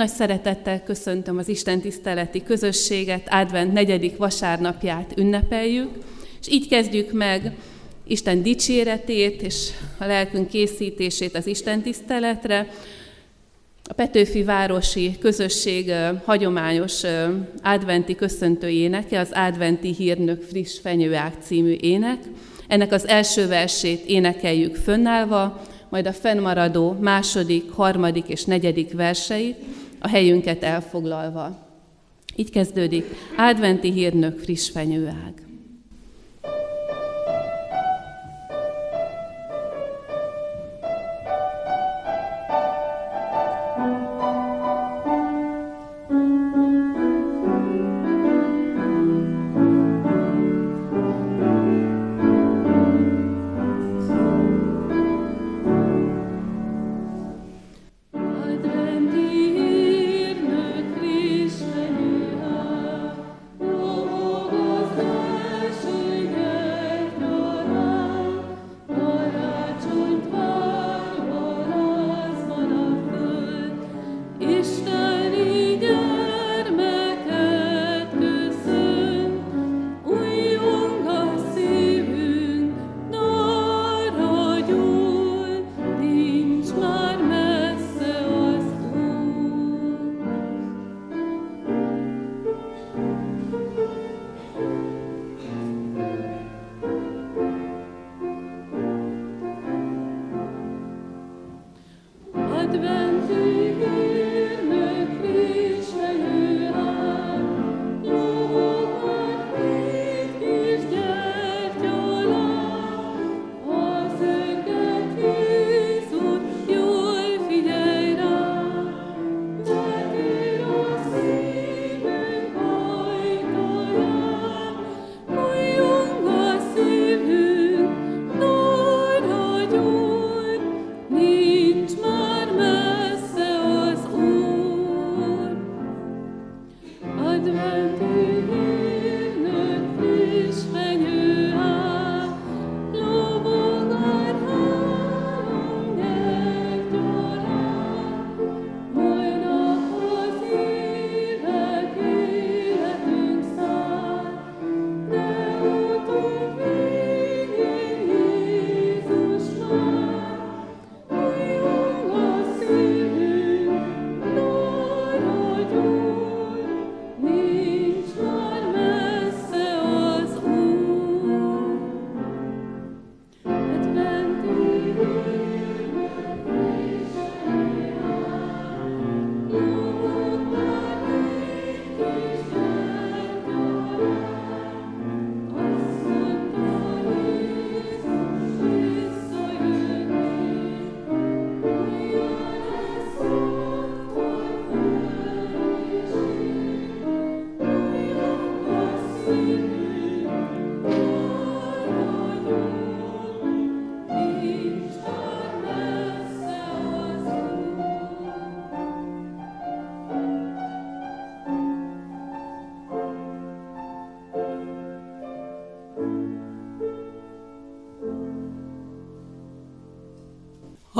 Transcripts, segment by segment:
Nagy szeretettel köszöntöm az Isten tiszteleti közösséget, advent negyedik vasárnapját ünnepeljük, és így kezdjük meg Isten dicséretét és a lelkünk készítését az Isten tiszteletre. A Petőfi Városi Közösség hagyományos adventi köszöntő éneke, az Adventi Hírnök Friss Fenyőág című ének. Ennek az első versét énekeljük fönnállva, majd a fennmaradó második, harmadik és negyedik verseit a helyünket elfoglalva. Így kezdődik Adventi Hírnök Friss Fenyőág.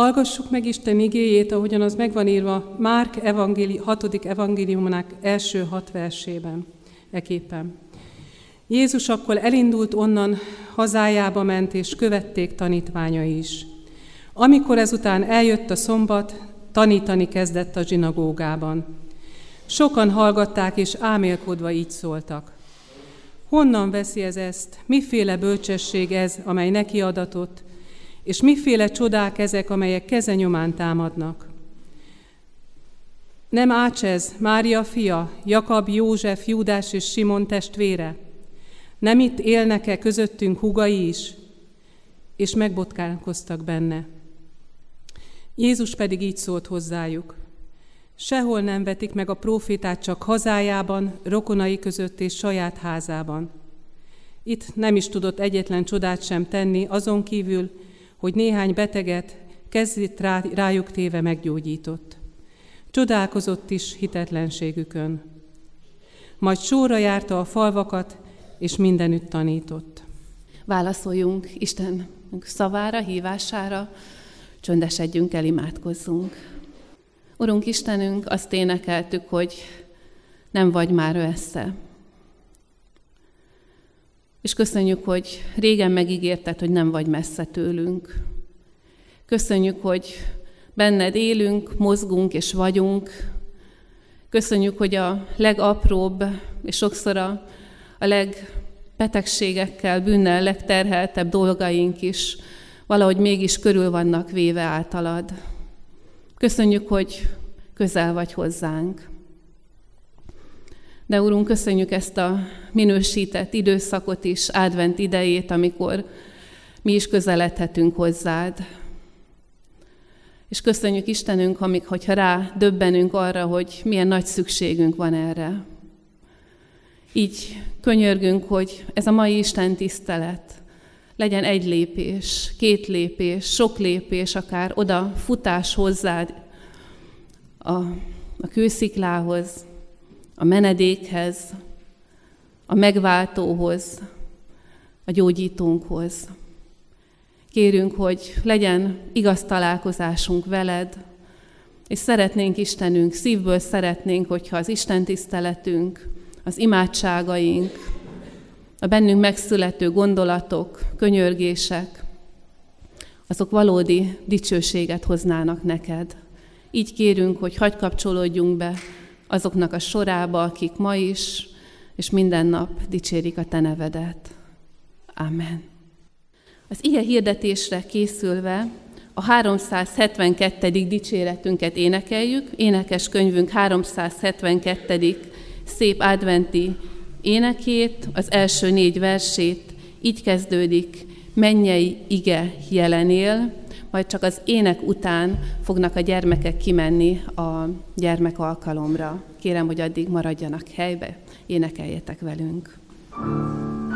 Hallgassuk meg Isten igéjét, ahogyan az megvan írva Márk evangéli, 6. evangéliumának első hat versében, eképpen. Jézus akkor elindult onnan, hazájába ment, és követték tanítványai is. Amikor ezután eljött a szombat, tanítani kezdett a zsinagógában. Sokan hallgatták, és ámélkodva így szóltak. Honnan veszi ez ezt? Miféle bölcsesség ez, amely neki adatott, és miféle csodák ezek, amelyek keze nyomán támadnak. Nem ács ez Mária fia, Jakab, József, Júdás és Simon testvére? Nem itt élnek-e közöttünk hugai is? És megbotkálkoztak benne. Jézus pedig így szólt hozzájuk. Sehol nem vetik meg a profétát csak hazájában, rokonai között és saját házában. Itt nem is tudott egyetlen csodát sem tenni, azon kívül, hogy néhány beteget kezdít rá, rájuk téve meggyógyított. Csodálkozott is hitetlenségükön. Majd sorra járta a falvakat, és mindenütt tanított. Válaszoljunk Isten szavára, hívására, csöndesedjünk el, imádkozzunk. Urunk Istenünk, azt énekeltük, hogy nem vagy már össze. És köszönjük, hogy régen megígérted, hogy nem vagy messze tőlünk. Köszönjük, hogy benned élünk, mozgunk és vagyunk. Köszönjük, hogy a legapróbb és sokszor a, a legbetegségekkel, bűnnel legterheltebb dolgaink is valahogy mégis körül vannak véve általad. Köszönjük, hogy közel vagy hozzánk. De Urunk, köszönjük ezt a minősített időszakot is, advent idejét, amikor mi is közeledhetünk hozzád. És köszönjük Istenünk, amik, hogyha rá döbbenünk arra, hogy milyen nagy szükségünk van erre. Így könyörgünk, hogy ez a mai Isten tisztelet legyen egy lépés, két lépés, sok lépés, akár oda futás hozzád a, a kősziklához, a menedékhez, a megváltóhoz, a gyógyítónkhoz. Kérünk, hogy legyen igaz találkozásunk veled, és szeretnénk Istenünk, szívből szeretnénk, hogyha az Isten tiszteletünk, az imádságaink, a bennünk megszülető gondolatok, könyörgések, azok valódi dicsőséget hoznának neked. Így kérünk, hogy hagy kapcsolódjunk be azoknak a sorába, akik ma is és minden nap dicsérik a Te nevedet. Amen. Az ige hirdetésre készülve a 372. dicséretünket énekeljük, énekes könyvünk 372. szép adventi énekét, az első négy versét, így kezdődik, mennyei ige jelenél, majd csak az ének után fognak a gyermekek kimenni a gyermek alkalomra. Kérem, hogy addig maradjanak helybe, énekeljetek velünk. Akkor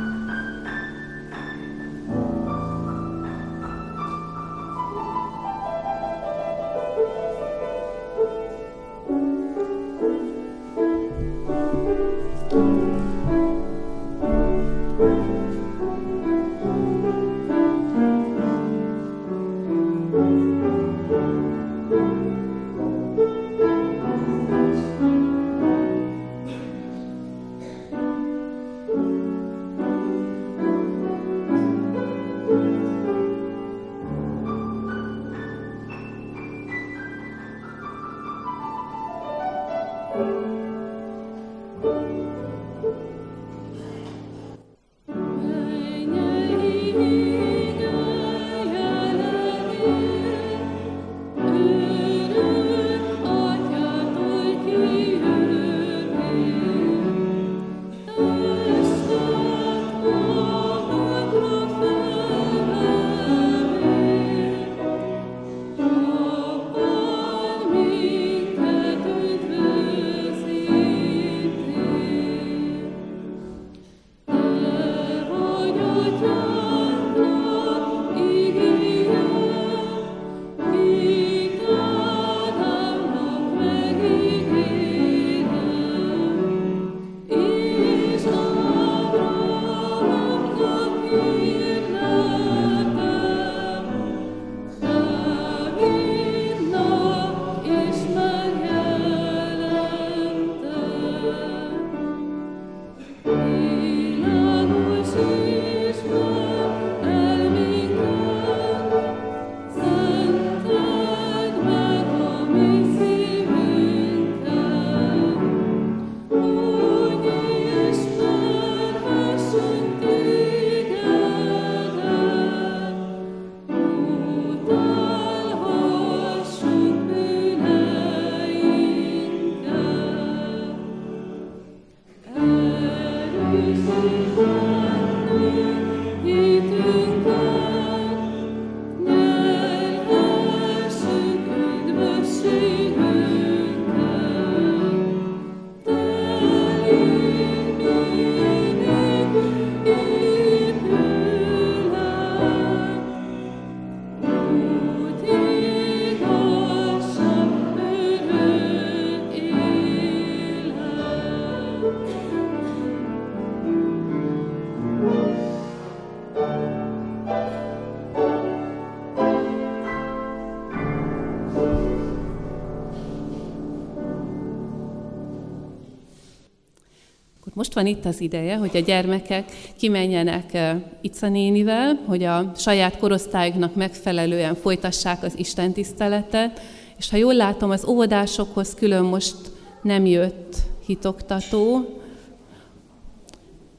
most van itt az ideje, hogy a gyermekek kimenjenek Ica nénivel, hogy a saját korosztályuknak megfelelően folytassák az Isten tiszteletet, és ha jól látom, az óvodásokhoz külön most nem jött hitoktató.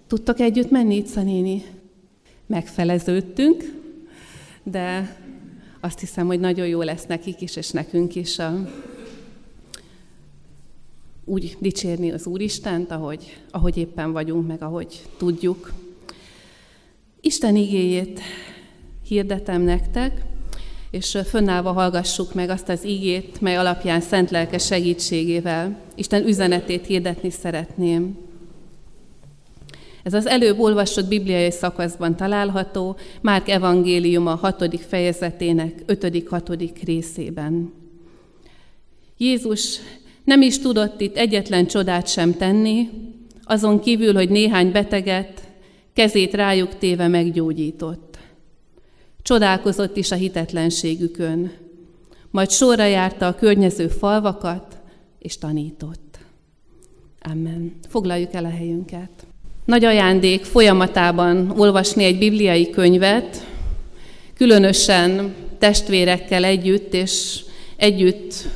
Tudtok együtt menni, Ica néni? Megfeleződtünk, de azt hiszem, hogy nagyon jó lesz nekik is, és nekünk is a, úgy dicsérni az Úristent, ahogy, ahogy éppen vagyunk, meg ahogy tudjuk. Isten igéjét hirdetem nektek, és fönnállva hallgassuk meg azt az igét, mely alapján szent lelke segítségével Isten üzenetét hirdetni szeretném. Ez az előbb olvasott bibliai szakaszban található, Márk evangéliuma 6. fejezetének 5.-6. részében. Jézus nem is tudott itt egyetlen csodát sem tenni, azon kívül, hogy néhány beteget kezét rájuk téve meggyógyított. Csodálkozott is a hitetlenségükön, majd sorra járta a környező falvakat, és tanított. Amen. Foglaljuk el a helyünket. Nagy ajándék folyamatában olvasni egy bibliai könyvet, különösen testvérekkel együtt, és együtt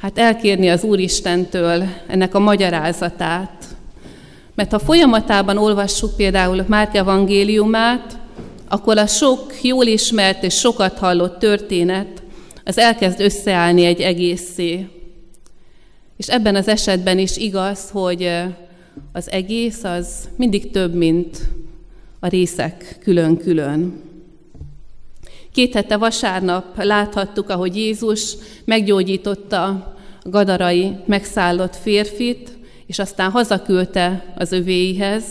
hát elkérni az Úristentől ennek a magyarázatát. Mert ha folyamatában olvassuk például Márk evangéliumát, akkor a sok jól ismert és sokat hallott történet, az elkezd összeállni egy egészé. És ebben az esetben is igaz, hogy az egész az mindig több, mint a részek külön-külön. Két hete vasárnap láthattuk, ahogy Jézus meggyógyította a gadarai megszállott férfit, és aztán hazaküldte az övéihez,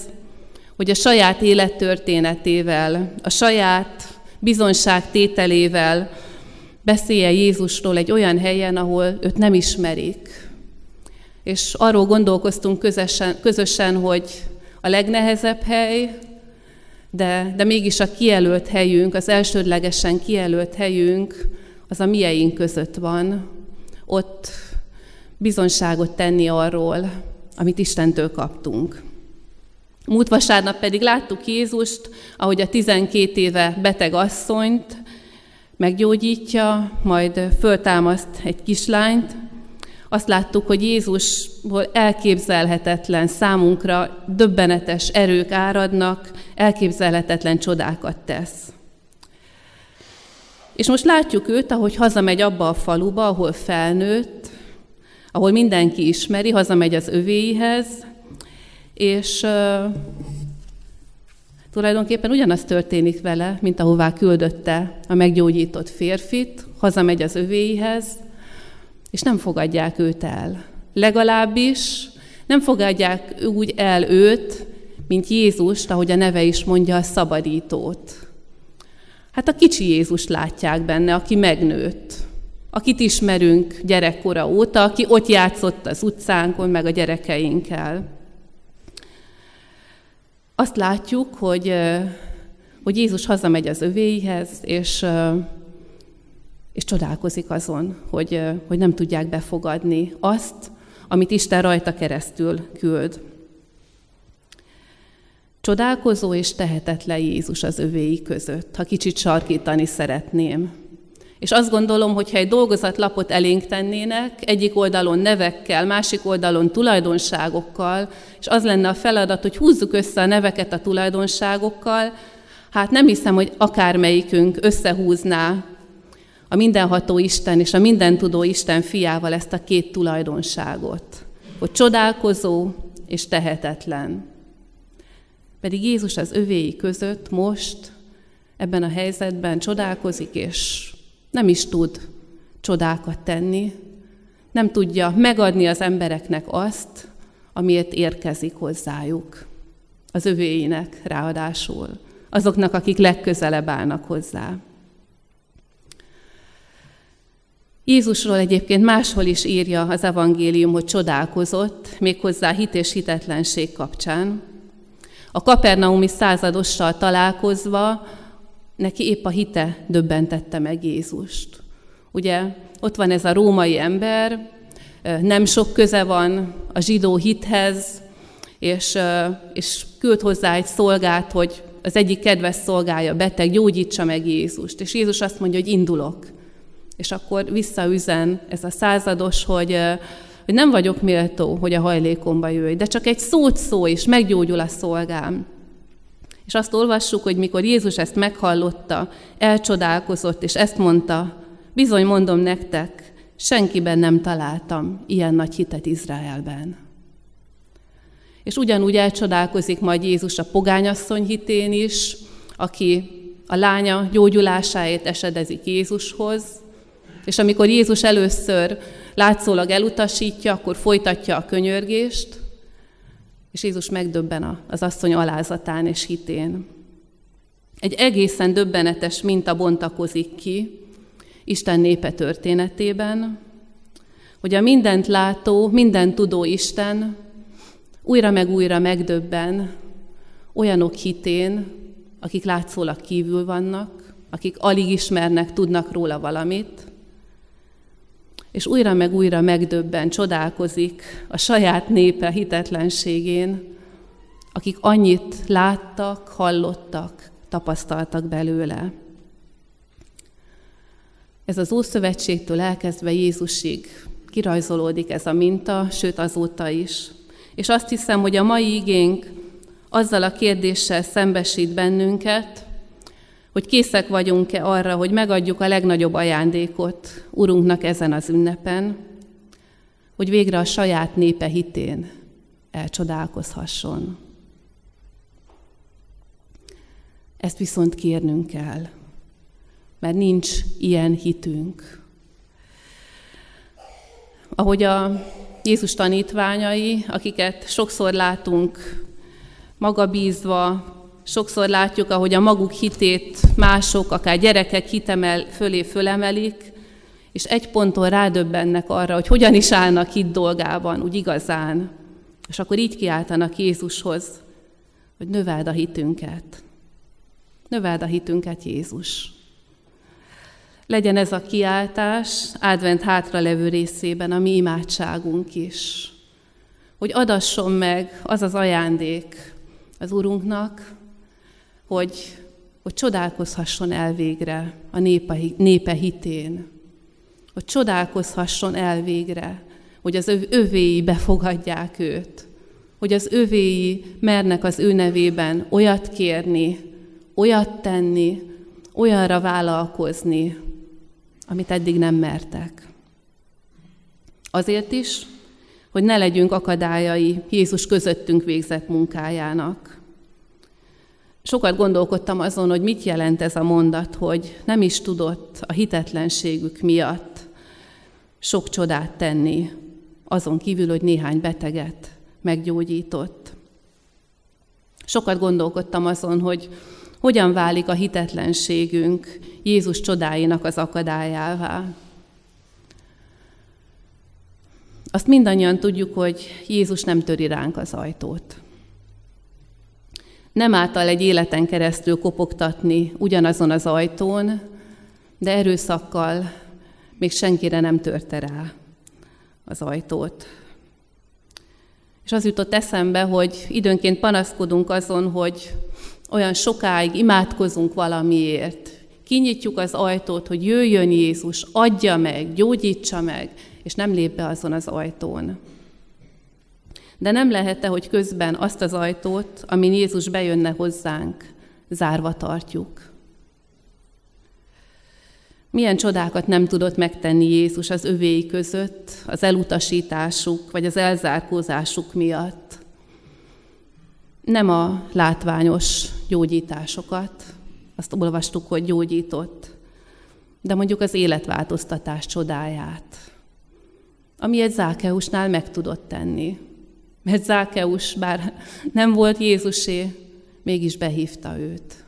hogy a saját élettörténetével, a saját bizonságtételével beszélje Jézusról egy olyan helyen, ahol őt nem ismerik, és arról gondolkoztunk közösen, közösen hogy a legnehezebb hely, de, de mégis a kijelölt helyünk, az elsődlegesen kijelölt helyünk, az a mieink között van. Ott bizonságot tenni arról, amit Istentől kaptunk. Múlt vasárnap pedig láttuk Jézust, ahogy a 12 éve beteg asszonyt meggyógyítja, majd föltámaszt egy kislányt, azt láttuk, hogy Jézusból elképzelhetetlen számunkra döbbenetes erők áradnak, elképzelhetetlen csodákat tesz. És most látjuk őt, ahogy hazamegy abba a faluba, ahol felnőtt, ahol mindenki ismeri, hazamegy az övéihez, és uh, tulajdonképpen ugyanaz történik vele, mint ahová küldötte a meggyógyított férfit, hazamegy az övéihez, és nem fogadják őt el. Legalábbis nem fogadják úgy el őt, mint Jézust, ahogy a neve is mondja, a szabadítót. Hát a kicsi Jézust látják benne, aki megnőtt, akit ismerünk gyerekkora óta, aki ott játszott az utcánkon, meg a gyerekeinkkel. Azt látjuk, hogy, hogy Jézus hazamegy az övéihez, és és csodálkozik azon, hogy, hogy nem tudják befogadni azt, amit Isten rajta keresztül küld. Csodálkozó és tehetetlen Jézus az övéi között, ha kicsit sarkítani szeretném. És azt gondolom, hogy ha egy dolgozatlapot elénk tennének, egyik oldalon nevekkel, másik oldalon tulajdonságokkal, és az lenne a feladat, hogy húzzuk össze a neveket a tulajdonságokkal, hát nem hiszem, hogy akármelyikünk összehúzná a mindenható Isten és a mindentudó Isten fiával ezt a két tulajdonságot, hogy csodálkozó és tehetetlen. Pedig Jézus az övéi között most ebben a helyzetben csodálkozik, és nem is tud csodákat tenni, nem tudja megadni az embereknek azt, amiért érkezik hozzájuk, az övéinek ráadásul, azoknak, akik legközelebb állnak hozzá. Jézusról egyébként máshol is írja az evangélium, hogy csodálkozott, méghozzá hit és hitetlenség kapcsán. A kapernaumi századossal találkozva neki épp a hite döbbentette meg Jézust. Ugye ott van ez a római ember, nem sok köze van a zsidó hithez, és, és küld hozzá egy szolgát, hogy az egyik kedves szolgája beteg, gyógyítsa meg Jézust. És Jézus azt mondja, hogy indulok. És akkor visszaüzen ez a százados, hogy, hogy nem vagyok méltó, hogy a hajlékomba jöjj, de csak egy szót szó, és meggyógyul a szolgám. És azt olvassuk, hogy mikor Jézus ezt meghallotta, elcsodálkozott, és ezt mondta, bizony mondom nektek, senkiben nem találtam ilyen nagy hitet Izraelben. És ugyanúgy elcsodálkozik majd Jézus a pogányasszony hitén is, aki a lánya gyógyulásáért esedezik Jézushoz, és amikor Jézus először látszólag elutasítja, akkor folytatja a könyörgést, és Jézus megdöbben az asszony alázatán és hitén. Egy egészen döbbenetes minta bontakozik ki Isten népe történetében, hogy a mindent látó, mindent tudó Isten újra meg újra megdöbben olyanok hitén, akik látszólag kívül vannak, akik alig ismernek, tudnak róla valamit, és újra meg újra megdöbben, csodálkozik a saját népe hitetlenségén, akik annyit láttak, hallottak, tapasztaltak belőle. Ez az Ószövetségtől elkezdve Jézusig kirajzolódik ez a minta, sőt azóta is. És azt hiszem, hogy a mai igénk azzal a kérdéssel szembesít bennünket, hogy készek vagyunk-e arra, hogy megadjuk a legnagyobb ajándékot Urunknak ezen az ünnepen, hogy végre a saját népe hitén elcsodálkozhasson. Ezt viszont kérnünk kell, mert nincs ilyen hitünk. Ahogy a Jézus tanítványai, akiket sokszor látunk magabízva, Sokszor látjuk, ahogy a maguk hitét mások, akár gyerekek hitemel fölé fölemelik, és egy ponton rádöbbennek arra, hogy hogyan is állnak itt dolgában, úgy igazán. És akkor így kiáltanak Jézushoz, hogy növeld a hitünket. Növeld a hitünket, Jézus. Legyen ez a kiáltás advent hátralevő részében a mi imádságunk is. Hogy adasson meg az az ajándék az Urunknak, hogy, hogy csodálkozhasson el végre a népe, népe hitén, hogy csodálkozhasson el végre, hogy az övéi befogadják őt, hogy az övéi mernek az ő nevében olyat kérni, olyat tenni, olyanra vállalkozni, amit eddig nem mertek. Azért is, hogy ne legyünk akadályai Jézus közöttünk végzett munkájának. Sokat gondolkodtam azon, hogy mit jelent ez a mondat, hogy nem is tudott a hitetlenségük miatt sok csodát tenni, azon kívül, hogy néhány beteget meggyógyított. Sokat gondolkodtam azon, hogy hogyan válik a hitetlenségünk Jézus csodáinak az akadályává. Azt mindannyian tudjuk, hogy Jézus nem töri ránk az ajtót nem által egy életen keresztül kopogtatni ugyanazon az ajtón, de erőszakkal még senkire nem törte rá az ajtót. És az jutott eszembe, hogy időnként panaszkodunk azon, hogy olyan sokáig imádkozunk valamiért. Kinyitjuk az ajtót, hogy jöjjön Jézus, adja meg, gyógyítsa meg, és nem lép be azon az ajtón. De nem lehet hogy közben azt az ajtót, amin Jézus bejönne hozzánk, zárva tartjuk. Milyen csodákat nem tudott megtenni Jézus az övéi között, az elutasításuk vagy az elzárkózásuk miatt. Nem a látványos gyógyításokat, azt olvastuk, hogy gyógyított, de mondjuk az életváltoztatás csodáját, ami egy Zákeusnál meg tudott tenni. Mert Zákeus, bár nem volt Jézusé, mégis behívta őt.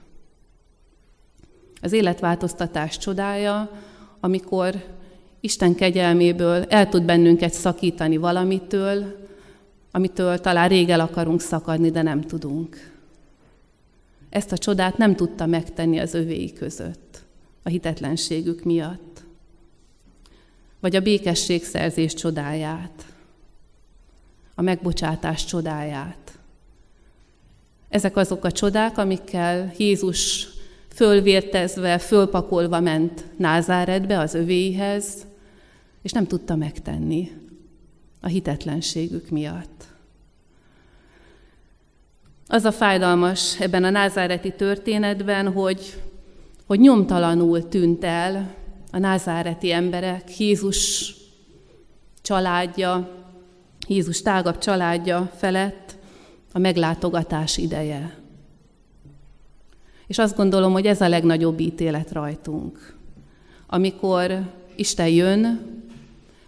Az életváltoztatás csodája, amikor Isten kegyelméből el tud bennünket szakítani valamitől, amitől talán rég el akarunk szakadni, de nem tudunk. Ezt a csodát nem tudta megtenni az övéi között, a hitetlenségük miatt. Vagy a békességszerzés csodáját a megbocsátás csodáját, Ezek azok a csodák, amikkel Jézus fölvértezve, fölpakolva ment Názáretbe az övéihez, és nem tudta megtenni a hitetlenségük miatt. Az a fájdalmas ebben a názáreti történetben, hogy, hogy nyomtalanul tűnt el a názáreti emberek, Jézus családja, Jézus tágabb családja felett a meglátogatás ideje. És azt gondolom, hogy ez a legnagyobb ítélet rajtunk. Amikor Isten jön,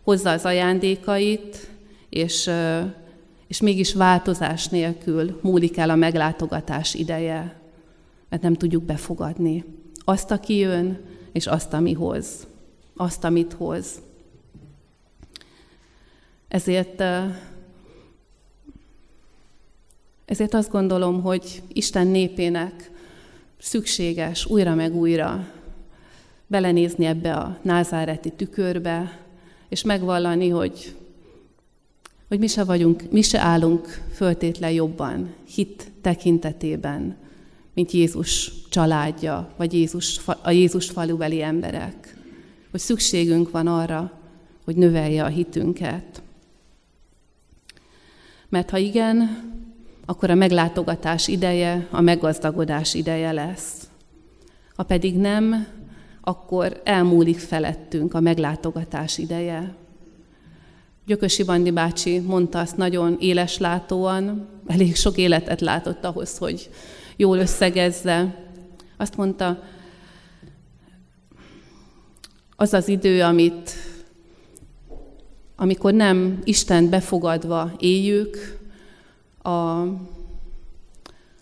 hozza az ajándékait, és, és mégis változás nélkül múlik el a meglátogatás ideje, mert nem tudjuk befogadni azt, aki jön, és azt, ami hoz, azt, amit hoz. Ezért, ezért azt gondolom, hogy Isten népének szükséges újra meg újra belenézni ebbe a názáreti tükörbe, és megvallani, hogy, hogy mi se vagyunk, mi se állunk föltétlen jobban, hit tekintetében, mint Jézus családja, vagy Jézus, a Jézus falubeli emberek. Hogy szükségünk van arra, hogy növelje a hitünket. Mert ha igen, akkor a meglátogatás ideje, a meggazdagodás ideje lesz. Ha pedig nem, akkor elmúlik felettünk a meglátogatás ideje. Gyökösi Bandi bácsi mondta azt nagyon éleslátóan, elég sok életet látott ahhoz, hogy jól összegezze. Azt mondta, az az idő, amit, amikor nem Isten befogadva éljük, a,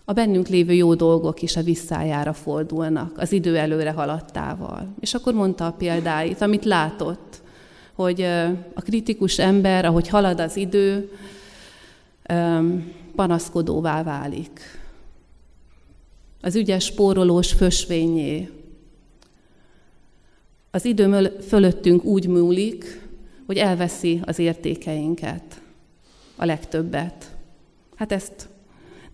a bennünk lévő jó dolgok is a visszájára fordulnak, az idő előre haladtával. És akkor mondta a példáit, amit látott, hogy a kritikus ember, ahogy halad az idő, panaszkodóvá válik. Az ügyes spórolós fösvényé. Az idő fölöttünk úgy múlik, hogy elveszi az értékeinket, a legtöbbet. Hát ezt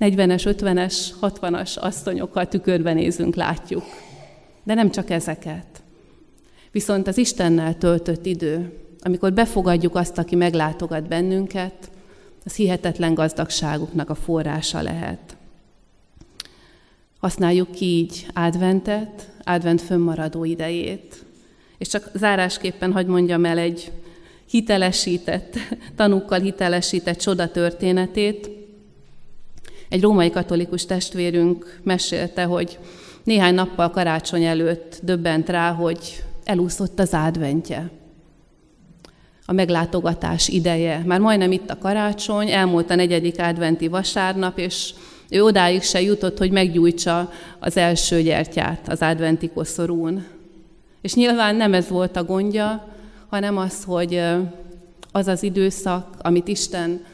40-es, 50-es, 60-as asszonyokkal tükörben nézünk, látjuk. De nem csak ezeket. Viszont az Istennel töltött idő, amikor befogadjuk azt, aki meglátogat bennünket, az hihetetlen gazdagságuknak a forrása lehet. Használjuk ki így adventet, advent fönnmaradó idejét. És csak zárásképpen hagy mondjam el egy hitelesített, tanúkkal hitelesített csoda történetét, egy római katolikus testvérünk mesélte, hogy néhány nappal karácsony előtt döbbent rá, hogy elúszott az adventje. A meglátogatás ideje. Már majdnem itt a karácsony, elmúlt a negyedik adventi vasárnap, és ő odáig se jutott, hogy meggyújtsa az első gyertyát az adventi koszorún. És nyilván nem ez volt a gondja, hanem az, hogy az az időszak, amit Isten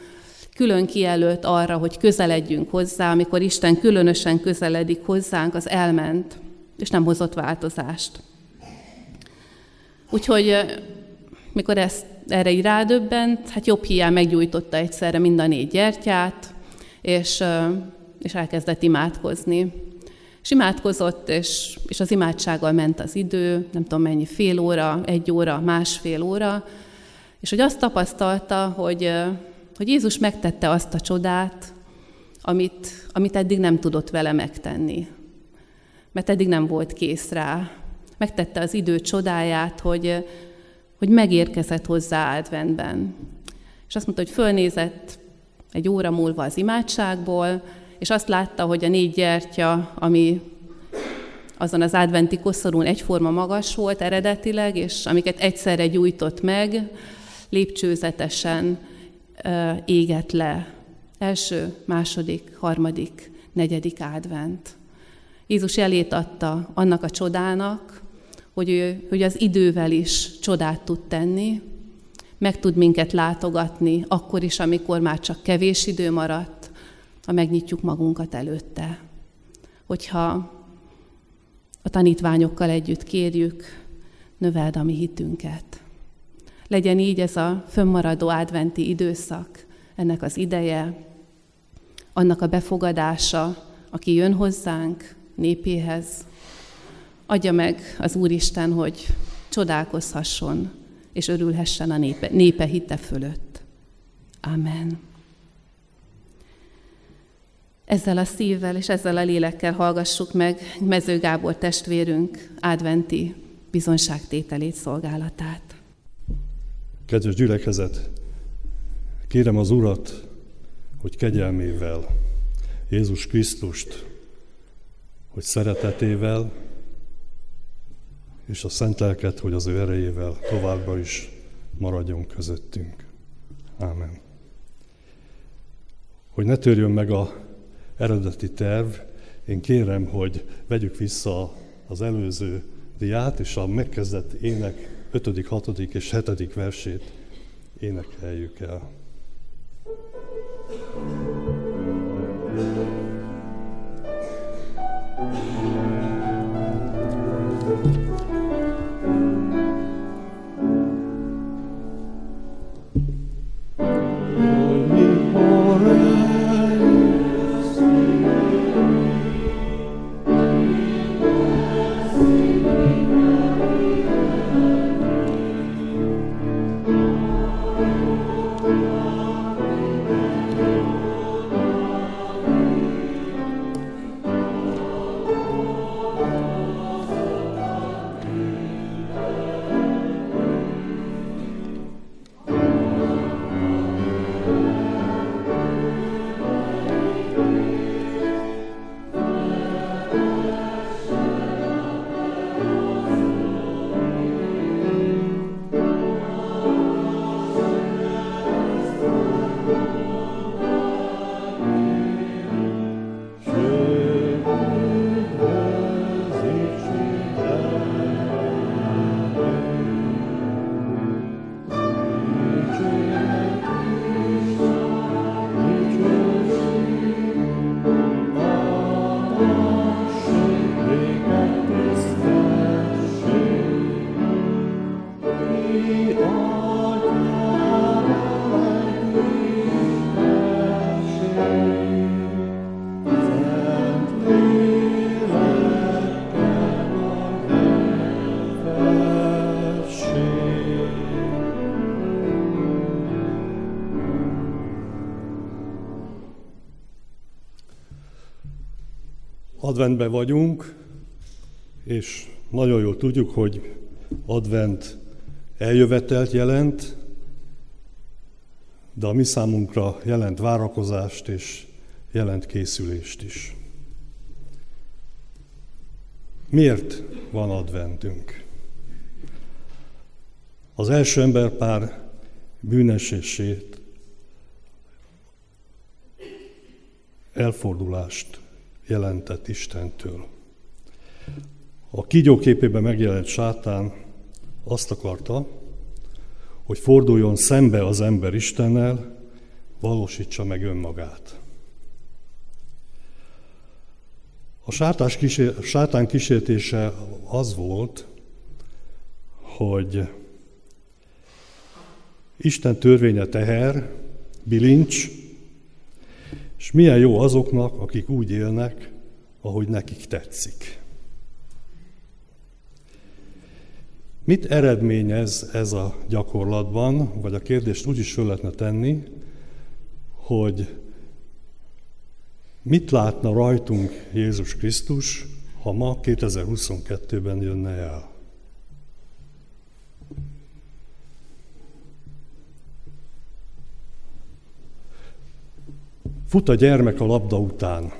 külön kijelölt arra, hogy közeledjünk hozzá, amikor Isten különösen közeledik hozzánk, az elment, és nem hozott változást. Úgyhogy mikor ezt erre így rádöbbent, hát jobb hiány meggyújtotta egyszerre mind a négy gyertyát, és, és elkezdett imádkozni. És imádkozott, és, és az imádsággal ment az idő, nem tudom mennyi, fél óra, egy óra, másfél óra, és hogy azt tapasztalta, hogy, hogy Jézus megtette azt a csodát, amit, amit eddig nem tudott vele megtenni. Mert eddig nem volt kész rá. Megtette az idő csodáját, hogy, hogy megérkezett hozzá adventben. És azt mondta, hogy fölnézett egy óra múlva az imádságból, és azt látta, hogy a négy gyertya, ami azon az adventi koszorún egyforma magas volt eredetileg, és amiket egyszerre gyújtott meg, lépcsőzetesen égett le. Első, második, harmadik, negyedik advent. Jézus elét adta annak a csodának, hogy, ő, hogy az idővel is csodát tud tenni, meg tud minket látogatni, akkor is, amikor már csak kevés idő maradt, ha megnyitjuk magunkat előtte. Hogyha a tanítványokkal együtt kérjük, növeld a mi hitünket. Legyen így ez a fönnmaradó adventi időszak, ennek az ideje, annak a befogadása, aki jön hozzánk népéhez. Adja meg az Úristen, hogy csodálkozhasson és örülhessen a népe, népe hitte fölött. Amen. Ezzel a szívvel és ezzel a lélekkel hallgassuk meg Mező Gábor testvérünk adventi bizonságtételét, szolgálatát. Kedves gyülekezet, kérem az Urat, hogy kegyelmével, Jézus Krisztust, hogy szeretetével, és a szent lelket, hogy az ő erejével továbbra is maradjon közöttünk. Ámen. Hogy ne törjön meg a eredeti terv, én kérem, hogy vegyük vissza az előző diát, és a megkezdett ének 5., 6. és 7. versét énekeljük el. thank adventben vagyunk, és nagyon jól tudjuk, hogy advent eljövetelt jelent, de a mi számunkra jelent várakozást és jelent készülést is. Miért van adventünk? Az első emberpár bűnesését, elfordulást jelentett Istentől. A kígyóképében megjelent sátán azt akarta, hogy forduljon szembe az ember Istennel, valósítsa meg önmagát. A sátán kísértése az volt, hogy Isten törvénye teher, bilincs, és milyen jó azoknak, akik úgy élnek, ahogy nekik tetszik. Mit eredményez ez a gyakorlatban, vagy a kérdést úgy is föl lehetne tenni, hogy mit látna rajtunk Jézus Krisztus, ha ma 2022-ben jönne el? Fut a gyermek a labda után,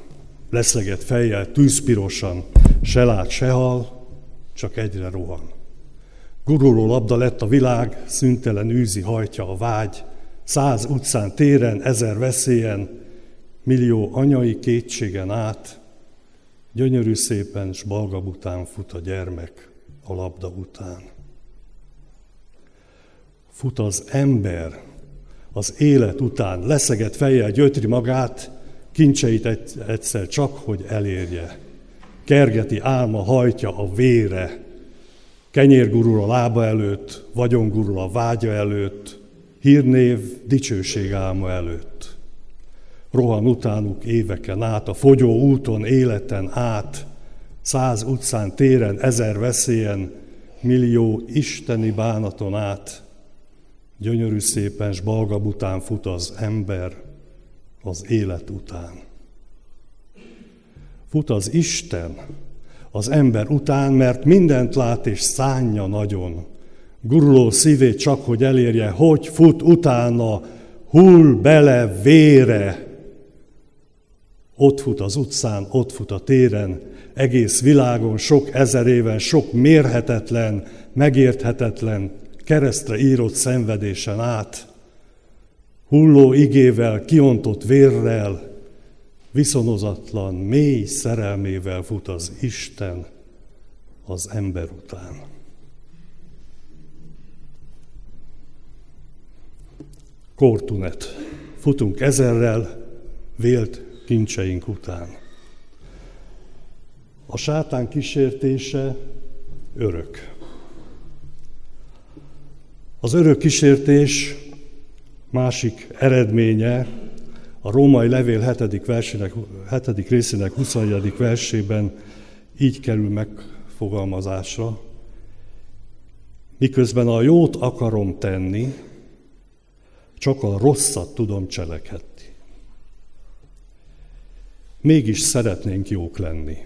leszegett fejjel, tűzpirosan, se lát, se hal, csak egyre rohan. Guruló labda lett a világ, szüntelen űzi hajtja a vágy, száz utcán, téren, ezer veszélyen, millió anyai kétségen át, gyönyörű szépen s balgab után fut a gyermek a labda után. Fut az ember az élet után leszeget fejjel gyötri magát, kincseit egyszer csak, hogy elérje. Kergeti álma hajtja a vére, kenyérgurul a lába előtt, vagyongurul a vágya előtt, hírnév, dicsőség álma előtt. rohan utánuk éveken át, a fogyó úton, életen át, száz utcán, téren, ezer veszélyen, millió isteni bánaton át, gyönyörű szépen s balgab után fut az ember az élet után. Fut az Isten az ember után, mert mindent lát és szánja nagyon. Guruló szívét csak, hogy elérje, hogy fut utána, hull bele vére. Ott fut az utcán, ott fut a téren, egész világon, sok ezer éven, sok mérhetetlen, megérthetetlen, keresztre írott szenvedésen át, hulló igével, kiontott vérrel, viszonozatlan, mély szerelmével fut az Isten az ember után. Kortunet. Futunk ezerrel vélt kincseink után. A sátán kísértése örök. Az örök kísértés másik eredménye a római levél 7. Versének, 7. részének 21. versében így kerül megfogalmazásra. Miközben a jót akarom tenni, csak a rosszat tudom cselekedni. Mégis szeretnénk jók lenni.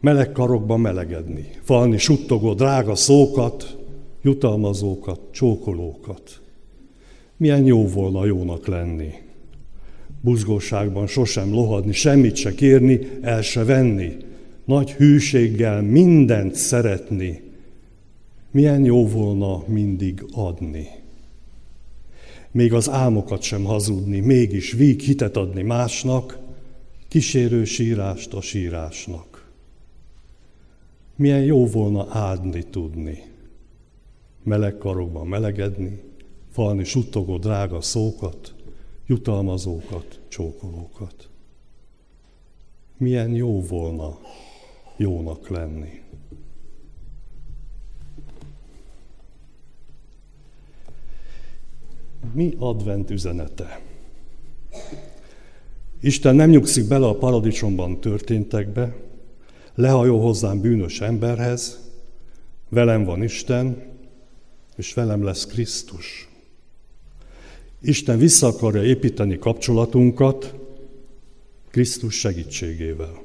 Meleg karokban melegedni, falni suttogó drága szókat, jutalmazókat, csókolókat. Milyen jó volna jónak lenni. Buzgóságban sosem lohadni, semmit se kérni, el se venni. Nagy hűséggel mindent szeretni. Milyen jó volna mindig adni. Még az álmokat sem hazudni, mégis víg hitet adni másnak, kísérő sírást a sírásnak. Milyen jó volna áldni tudni, meleg karokban melegedni, falni suttogó drága szókat, jutalmazókat, csókolókat. Milyen jó volna jónak lenni. Mi advent üzenete? Isten nem nyugszik bele a paradicsomban történtekbe, lehajol hozzám bűnös emberhez, velem van Isten, és velem lesz Krisztus. Isten vissza akarja építeni kapcsolatunkat Krisztus segítségével.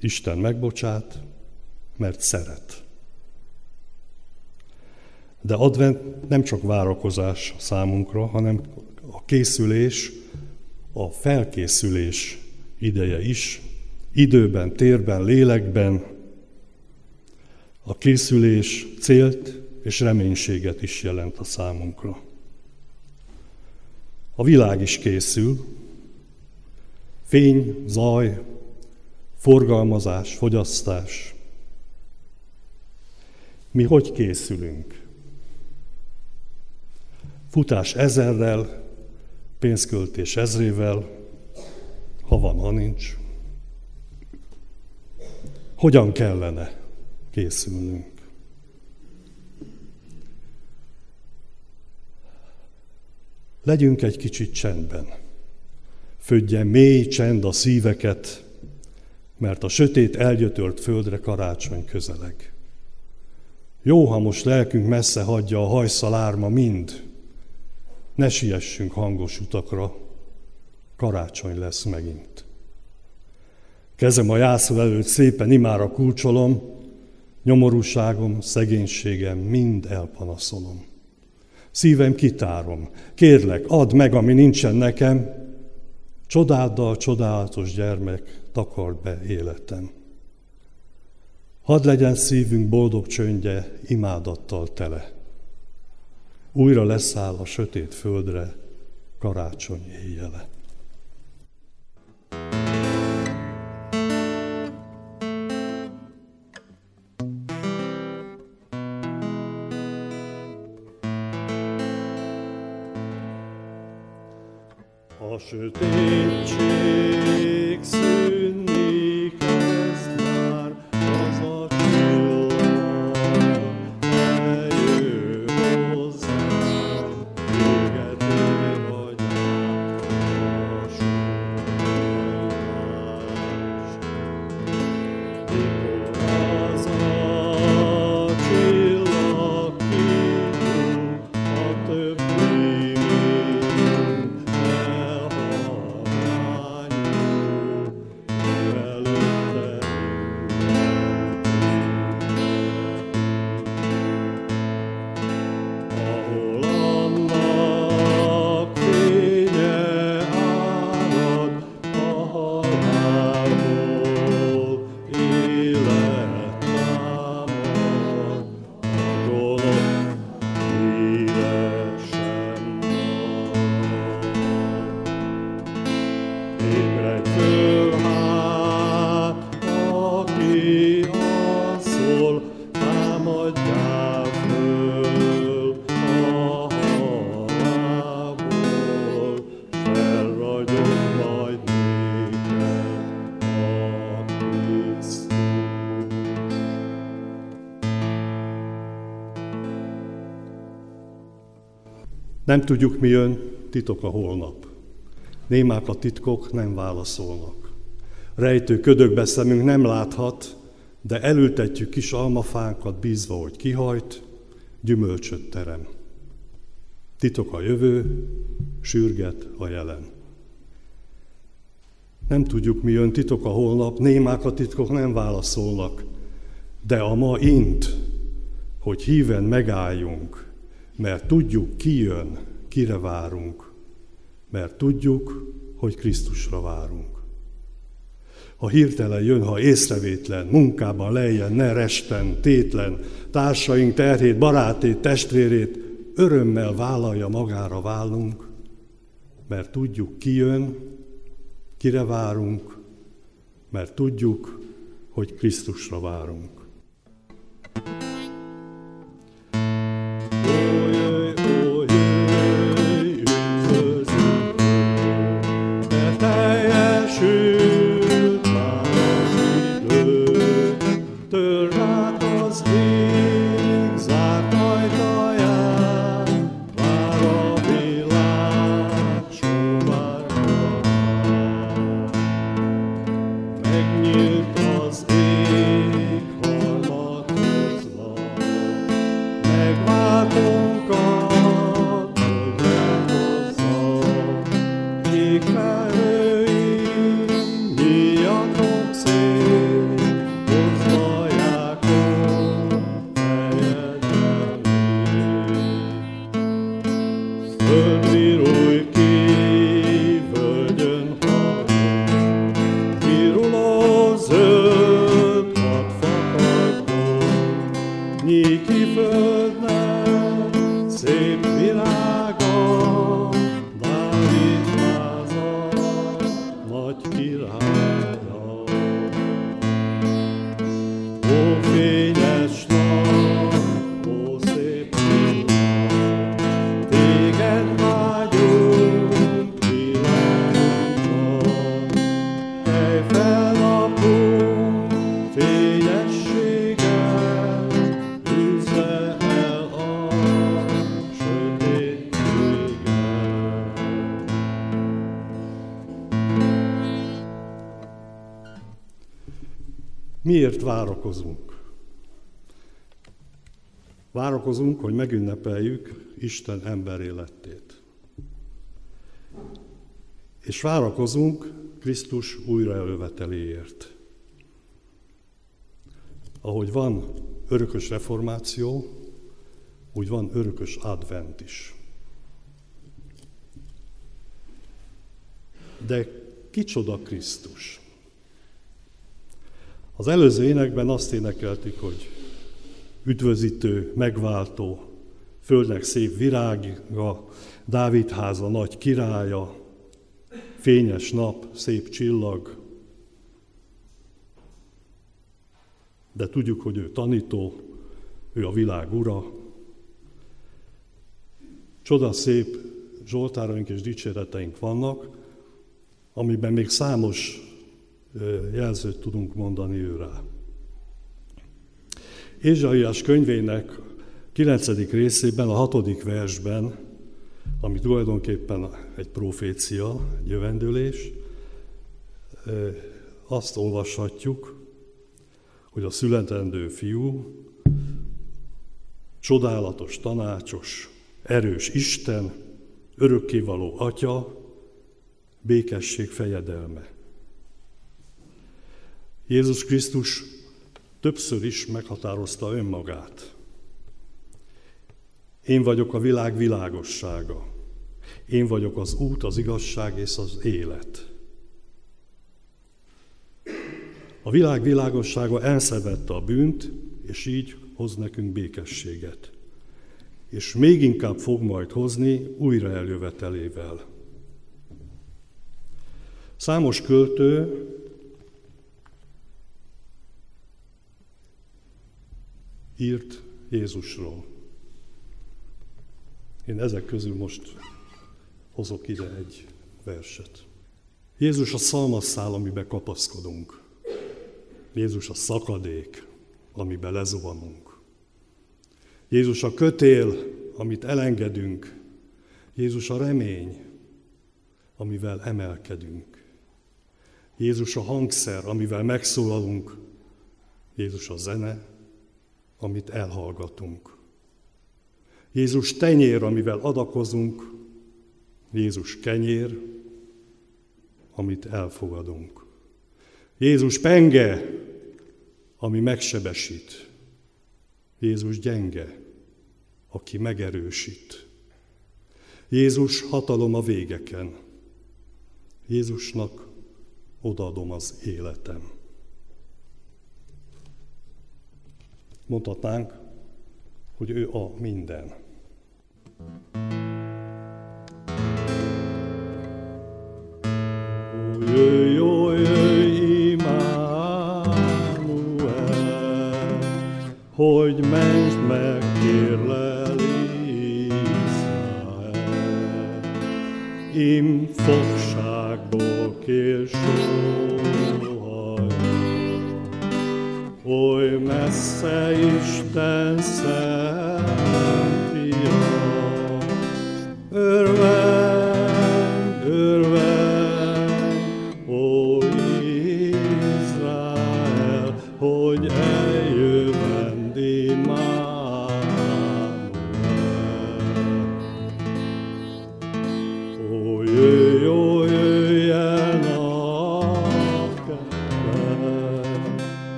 Isten megbocsát, mert szeret. De advent nem csak várakozás számunkra, hanem a készülés, a felkészülés ideje is, időben, térben, lélekben a készülés célt és reménységet is jelent a számunkra. A világ is készül, fény, zaj, forgalmazás, fogyasztás. Mi hogy készülünk? Futás ezerrel, pénzköltés ezrével, ha van, ha nincs. Hogyan kellene készülnünk? Legyünk egy kicsit csendben. Födje mély csend a szíveket, mert a sötét elgyötört földre karácsony közeleg. Jó, ha most lelkünk messze hagyja a hajszalárma mind. Ne siessünk hangos utakra, karácsony lesz megint. Kezem a jászol előtt szépen imára kulcsolom, nyomorúságom, szegénységem mind elpanaszolom. Szívem kitárom, kérlek, add meg, ami nincsen nekem, csodáddal csodálatos gyermek, takard be életem. Hadd legyen szívünk boldog csöndje, imádattal tele. Újra leszáll a sötét földre karácsony éjjele. Aşık için Nem tudjuk, mi jön, titok a holnap. Némák a titkok, nem válaszolnak. Rejtő ködökbe szemünk nem láthat, de elültetjük kis almafánkat bízva, hogy kihajt, gyümölcsöt terem. Titok a jövő, sürget a jelen. Nem tudjuk, mi jön, titok a holnap, némák a titkok nem válaszolnak, de a ma int, hogy híven megálljunk, mert tudjuk, ki jön, kire várunk, mert tudjuk, hogy Krisztusra várunk. Ha hirtelen jön, ha észrevétlen, munkában lejjen, ne resten, tétlen, társaink terhét, barátét, testvérét, örömmel vállalja magára válunk, mert tudjuk, ki jön, kire várunk, mert tudjuk, hogy Krisztusra várunk. Várakozunk, hogy megünnepeljük Isten emberélettét. És várakozunk Krisztus újraelöveteléért. Ahogy van örökös reformáció, úgy van örökös advent is. De kicsoda Krisztus? Az előző énekben azt énekeltük, hogy üdvözítő, megváltó, földnek szép virága, Dávid háza nagy királya, fényes nap, szép csillag, de tudjuk, hogy ő tanító, ő a világ ura. Csoda szép zsoltáraink és dicséreteink vannak, amiben még számos jelzőt tudunk mondani őre. Ézsaiás könyvének 9. részében, a 6. versben, ami tulajdonképpen egy profécia, egy jövendőlés, azt olvashatjuk, hogy a születendő fiú csodálatos, tanácsos, erős Isten, örökkévaló Atya, békesség fejedelme. Jézus Krisztus többször is meghatározta önmagát. Én vagyok a világ világossága. Én vagyok az út, az igazság és az élet. A világ világossága elszevette a bűnt, és így hoz nekünk békességet. És még inkább fog majd hozni újra eljövetelével. Számos költő írt Jézusról. Én ezek közül most hozok ide egy verset. Jézus a szalmasszál, amiben kapaszkodunk. Jézus a szakadék, amiben lezuhanunk. Jézus a kötél, amit elengedünk. Jézus a remény, amivel emelkedünk. Jézus a hangszer, amivel megszólalunk. Jézus a zene, amit elhallgatunk. Jézus tenyér, amivel adakozunk. Jézus kenyér, amit elfogadunk. Jézus penge, ami megsebesít. Jézus gyenge, aki megerősít. Jézus hatalom a végeken. Jézusnak odaadom az életem. Mondhatnánk, hogy ő a minden. Jöjj, jöjj, jöjj, Immanuel, hogy menj meg, Izrael. Im fogságból kér messze Isten szent örvend, örvend, ó Izrael, hogy eljövend Immanuel.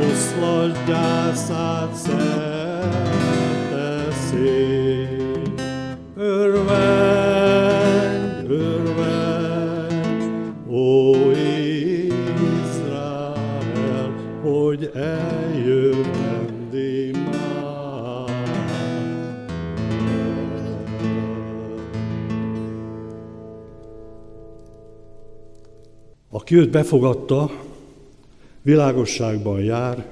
És oszlasd gyászát szerte szét. Örvendj, örvendj, ó Izrael, hogy eljövend Aki őt befogadta, világosságban jár,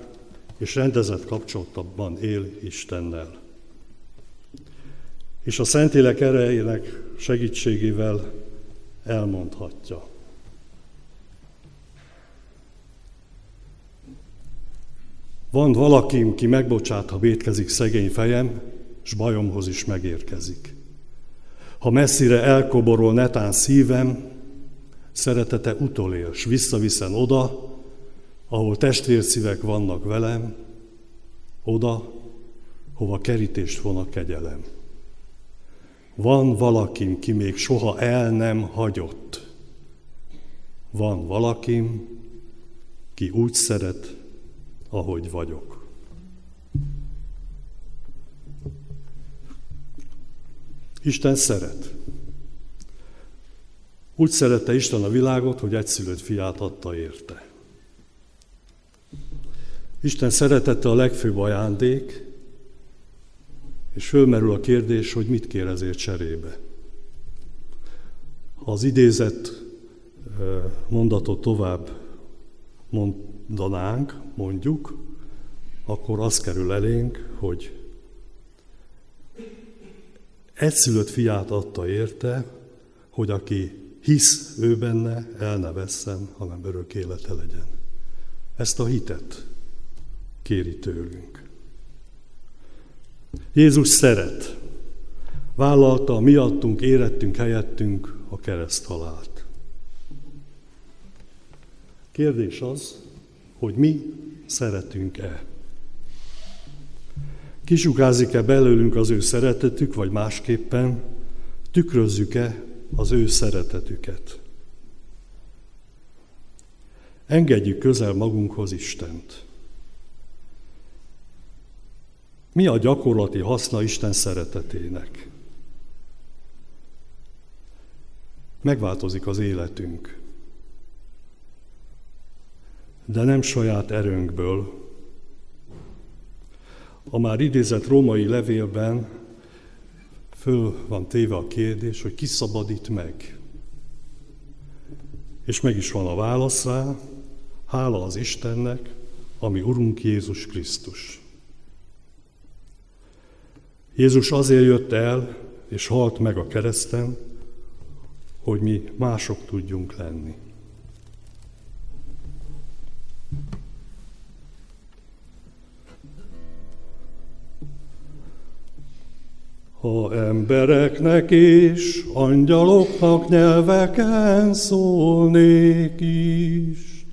és rendezett kapcsolatban él Istennel. És a Szentlélek erejének segítségével elmondhatja. Van valakim, ki megbocsát, ha vétkezik szegény fejem, s bajomhoz is megérkezik. Ha messzire elkoborol netán szívem, szeretete utolér, s visszaviszen oda, ahol testvérszívek vannak velem, oda, hova kerítést von a kegyelem. Van valakim, ki még soha el nem hagyott. Van valakim, ki úgy szeret, ahogy vagyok. Isten szeret. Úgy szerette Isten a világot, hogy egyszülött fiát adta érte. Isten szeretete a legfőbb ajándék, és fölmerül a kérdés, hogy mit kér ezért cserébe. Ha az idézett mondatot tovább mondanánk, mondjuk, akkor az kerül elénk, hogy egyszülött fiát adta érte, hogy aki hisz ő benne, el ne vesszen, hanem örök élete legyen. Ezt a hitet kéri tőlünk. Jézus szeret. Vállalta a miattunk, érettünk, helyettünk a kereszt halált. Kérdés az, hogy mi szeretünk-e. Kisugázik-e belőlünk az ő szeretetük, vagy másképpen tükrözzük-e az ő szeretetüket. Engedjük közel magunkhoz Istent. Mi a gyakorlati haszna Isten szeretetének? Megváltozik az életünk, de nem saját erőnkből. A már idézett római levélben föl van téve a kérdés, hogy ki szabadít meg. És meg is van a válasz rá, hála az Istennek, ami Urunk Jézus Krisztus. Jézus azért jött el, és halt meg a kereszten, hogy mi mások tudjunk lenni. Ha embereknek és angyaloknak nyelveken szólnék is,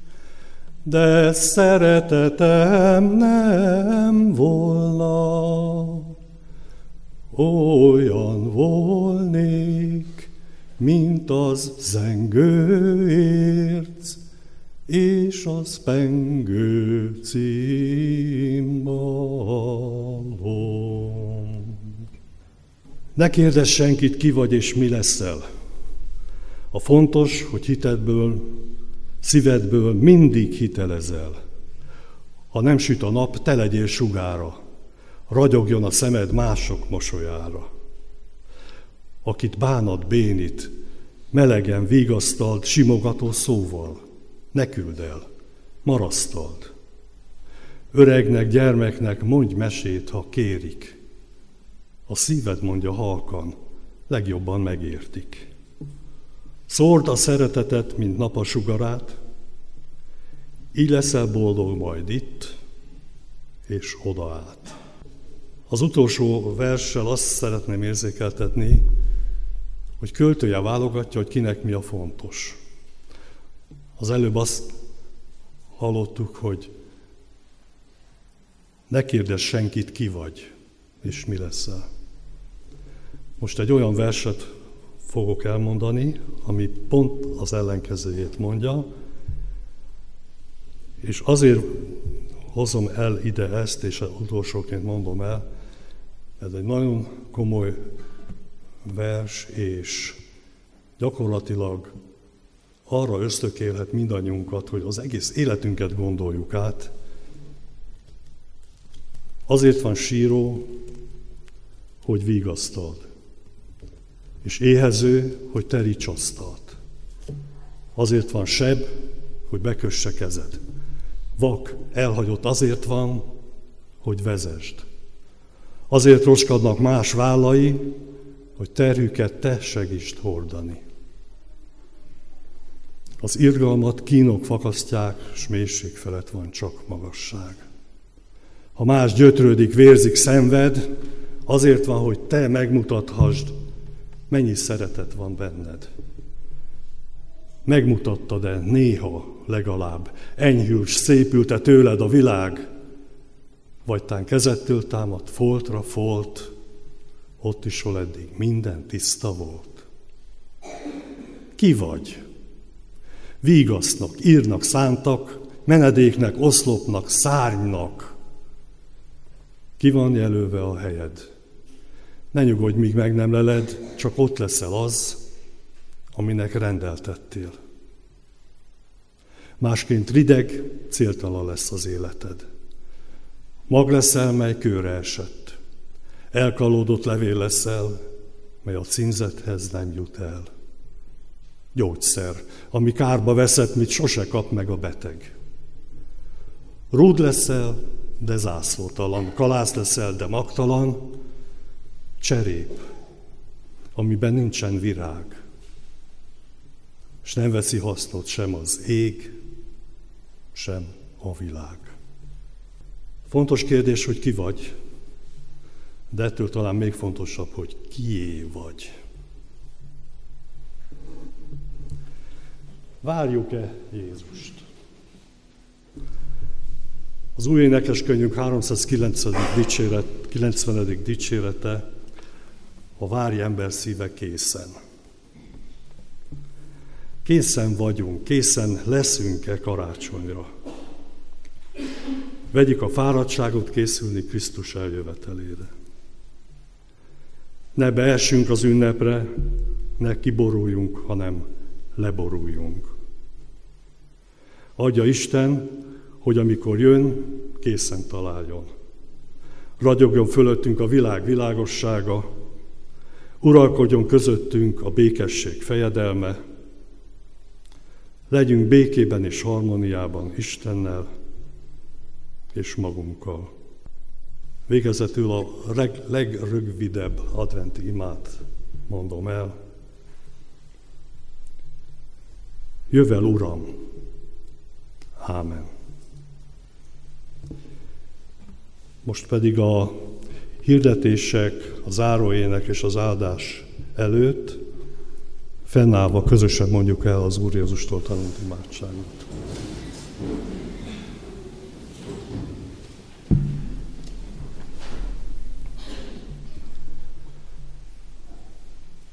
de szeretetem nem volna, olyan volnék, mint az zengőérc és az pengő címbalom. Ne kérdezz senkit, ki vagy és mi leszel. A fontos, hogy hitedből, szívedből mindig hitelezel. Ha nem süt a nap, te legyél sugára. Ragyogjon a szemed mások mosolyára. Akit bánat bénít, melegen vigasztalt, simogató szóval. Ne küld el, marasztald. Öregnek, gyermeknek mondj mesét, ha kérik. A szíved mondja halkan, legjobban megértik. Szórd a szeretetet, mint napasugarát, így leszel boldog majd itt és oda át. Az utolsó verssel azt szeretném érzékeltetni, hogy költője válogatja, hogy kinek mi a fontos. Az előbb azt hallottuk, hogy ne kérdezz senkit, ki vagy, és mi leszel. Most egy olyan verset fogok elmondani, ami pont az ellenkezőjét mondja, és azért hozom el ide ezt, és utolsóként mondom el, ez egy nagyon komoly vers, és gyakorlatilag arra ösztökélhet mindannyiunkat, hogy az egész életünket gondoljuk át. Azért van síró, hogy vigasztald és éhező, hogy teríts asztalt. Azért van seb, hogy bekösse kezed. Vak, elhagyott azért van, hogy vezesd. Azért roskadnak más vállai, hogy terhüket te segítsd hordani. Az irgalmat kínok fakasztják, s mélység felett van csak magasság. Ha más gyötrődik, vérzik, szenved, azért van, hogy te megmutathasd, Mennyi szeretet van benned? Megmutattad-e néha legalább, enyhült, szépült-e tőled a világ? Vagy tán kezettől támadt foltra folt, ott is, hol eddig minden tiszta volt. Ki vagy? Vígasznak, írnak, szántak, menedéknek, oszlopnak, szárnynak. Ki van jelölve a helyed? Ne nyugodj, míg meg nem leled, csak ott leszel az, aminek rendeltettél. Másként rideg, céltalan lesz az életed. Mag leszel, mely kőre esett. Elkalódott levél leszel, mely a cinzethez nem jut el. Gyógyszer, ami kárba veszett, mit sose kap meg a beteg. Rúd leszel, de zászlótalan. Kalász leszel, de magtalan cserép, amiben nincsen virág, és nem veszi hasznot sem az ég, sem a világ. Fontos kérdés, hogy ki vagy, de ettől talán még fontosabb, hogy kié vagy. Várjuk-e Jézust? Az új énekeskönyvünk 390. Dicséret, 90. dicsérete a várj ember szíve készen. Készen vagyunk, készen leszünk-e karácsonyra. Vegyük a fáradtságot készülni Krisztus eljövetelére. Ne beessünk az ünnepre, ne kiboruljunk, hanem leboruljunk. Adja Isten, hogy amikor jön, készen találjon. Ragyogjon fölöttünk a világ világossága, Uralkodjon közöttünk a békesség fejedelme, legyünk békében és harmóniában Istennel és magunkkal. Végezetül a leg, legrövidebb adventi imát mondom el. Jövel, Uram! Ámen. Most pedig a hirdetések, a záróének és az áldás előtt fennállva közösen mondjuk el az Úr Jézustól tanult imádságot.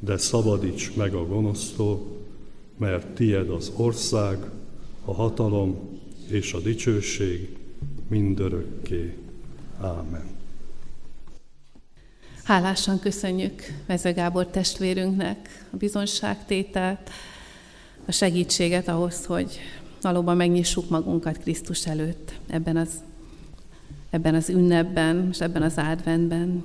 de szabadíts meg a gonosztól, mert tied az ország, a hatalom és a dicsőség mindörökké. Ámen. Hálásan köszönjük Mező Gábor testvérünknek a bizonságtételt, a segítséget ahhoz, hogy valóban megnyissuk magunkat Krisztus előtt ebben az, ebben az ünnepben és ebben az adventben.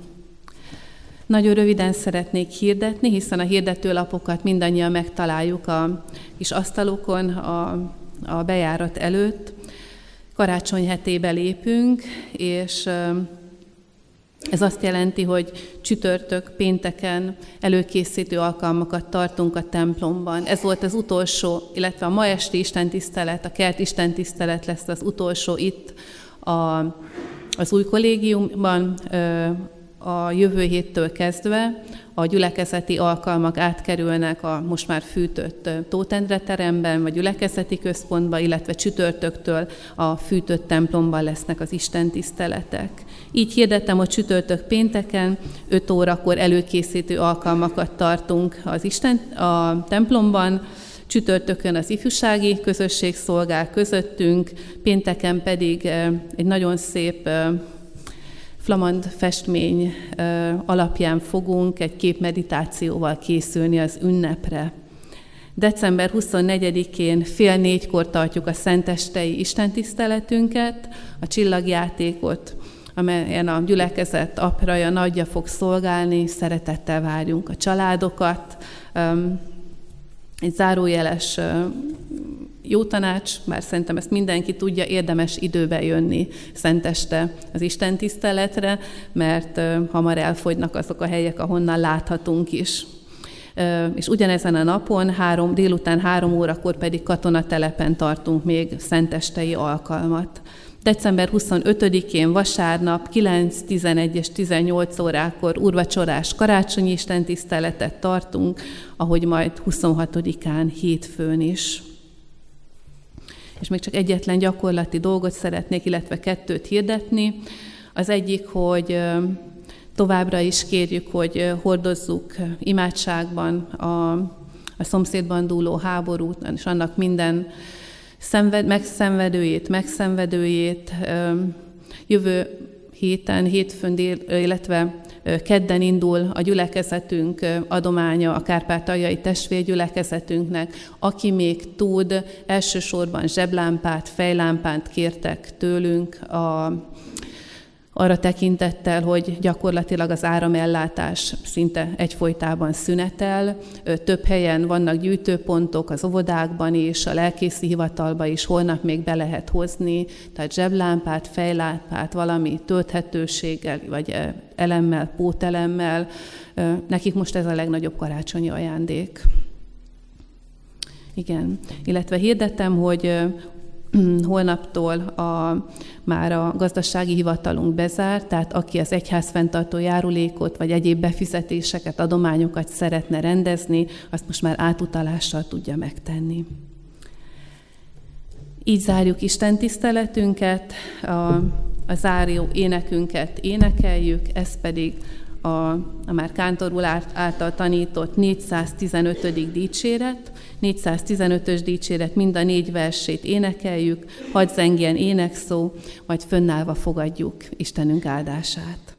Nagyon röviden szeretnék hirdetni, hiszen a hirdetőlapokat mindannyian megtaláljuk a kis asztalokon a, a bejárat előtt. Karácsony hetébe lépünk, és ez azt jelenti, hogy csütörtök, pénteken előkészítő alkalmakat tartunk a templomban. Ez volt az utolsó, illetve a ma esti istentisztelet, a kert istentisztelet lesz az utolsó itt a, az új kollégiumban, a jövő héttől kezdve a gyülekezeti alkalmak átkerülnek a most már fűtött Tótendre teremben, vagy gyülekezeti központba, illetve csütörtöktől a fűtött templomban lesznek az Isten tiszteletek. Így hirdettem, hogy csütörtök pénteken 5 órakor előkészítő alkalmakat tartunk az Isten a templomban, csütörtökön az ifjúsági közösség szolgál közöttünk, pénteken pedig egy nagyon szép flamand festmény alapján fogunk egy képmeditációval készülni az ünnepre. December 24-én fél négykor tartjuk a szentestei istentiszteletünket, a csillagjátékot, amelyen a gyülekezet apraja, nagyja fog szolgálni, szeretettel várjunk a családokat. Egy zárójeles jó tanács, bár szerintem ezt mindenki tudja, érdemes időbe jönni szenteste az Isten tiszteletre, mert hamar elfogynak azok a helyek, ahonnan láthatunk is. És ugyanezen a napon, három, délután három órakor pedig katonatelepen tartunk még szentestei alkalmat. December 25-én vasárnap 9, 11 és 18 órákor urvacsorás karácsonyi istentiszteletet tartunk, ahogy majd 26-án hétfőn is. És még csak egyetlen gyakorlati dolgot szeretnék, illetve kettőt hirdetni. Az egyik, hogy továbbra is kérjük, hogy hordozzuk imádságban a, a szomszédban dúló háborút, és annak minden szenved, megszenvedőjét, megszenvedőjét. Jövő héten, hétfőn, dél, illetve kedden indul a gyülekezetünk adománya a kárpátaljai testvérgyülekezetünknek. Aki még tud, elsősorban zseblámpát, fejlámpát kértek tőlünk a arra tekintettel, hogy gyakorlatilag az áramellátás szinte egyfolytában szünetel. Több helyen vannak gyűjtőpontok, az óvodákban is, a lelkészi hivatalba is, holnap még be lehet hozni, tehát zseblámpát, fejlámpát, valami tölthetőséggel, vagy elemmel, pótelemmel. Nekik most ez a legnagyobb karácsonyi ajándék. Igen, illetve hirdettem, hogy holnaptól a, már a gazdasági hivatalunk bezár, tehát aki az egyház fenntartó járulékot vagy egyéb befizetéseket, adományokat szeretne rendezni, azt most már átutalással tudja megtenni. Így zárjuk Isten tiszteletünket, a, a záró énekünket énekeljük, ez pedig a, a már Kántor úr által tanított 415. dicséret, 415-ös dicséret, mind a négy versét énekeljük, hadd zengjen énekszó, majd fönnállva fogadjuk Istenünk áldását.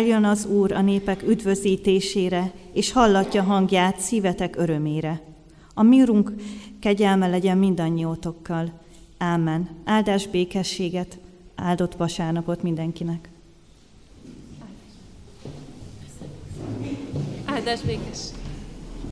Eljön az Úr a népek üdvözítésére, és hallatja hangját szívetek örömére. A mi urunk kegyelme legyen mindannyiótokkal. Ámen. Áldás békességet, áldott vasárnapot mindenkinek. Áldás békességet.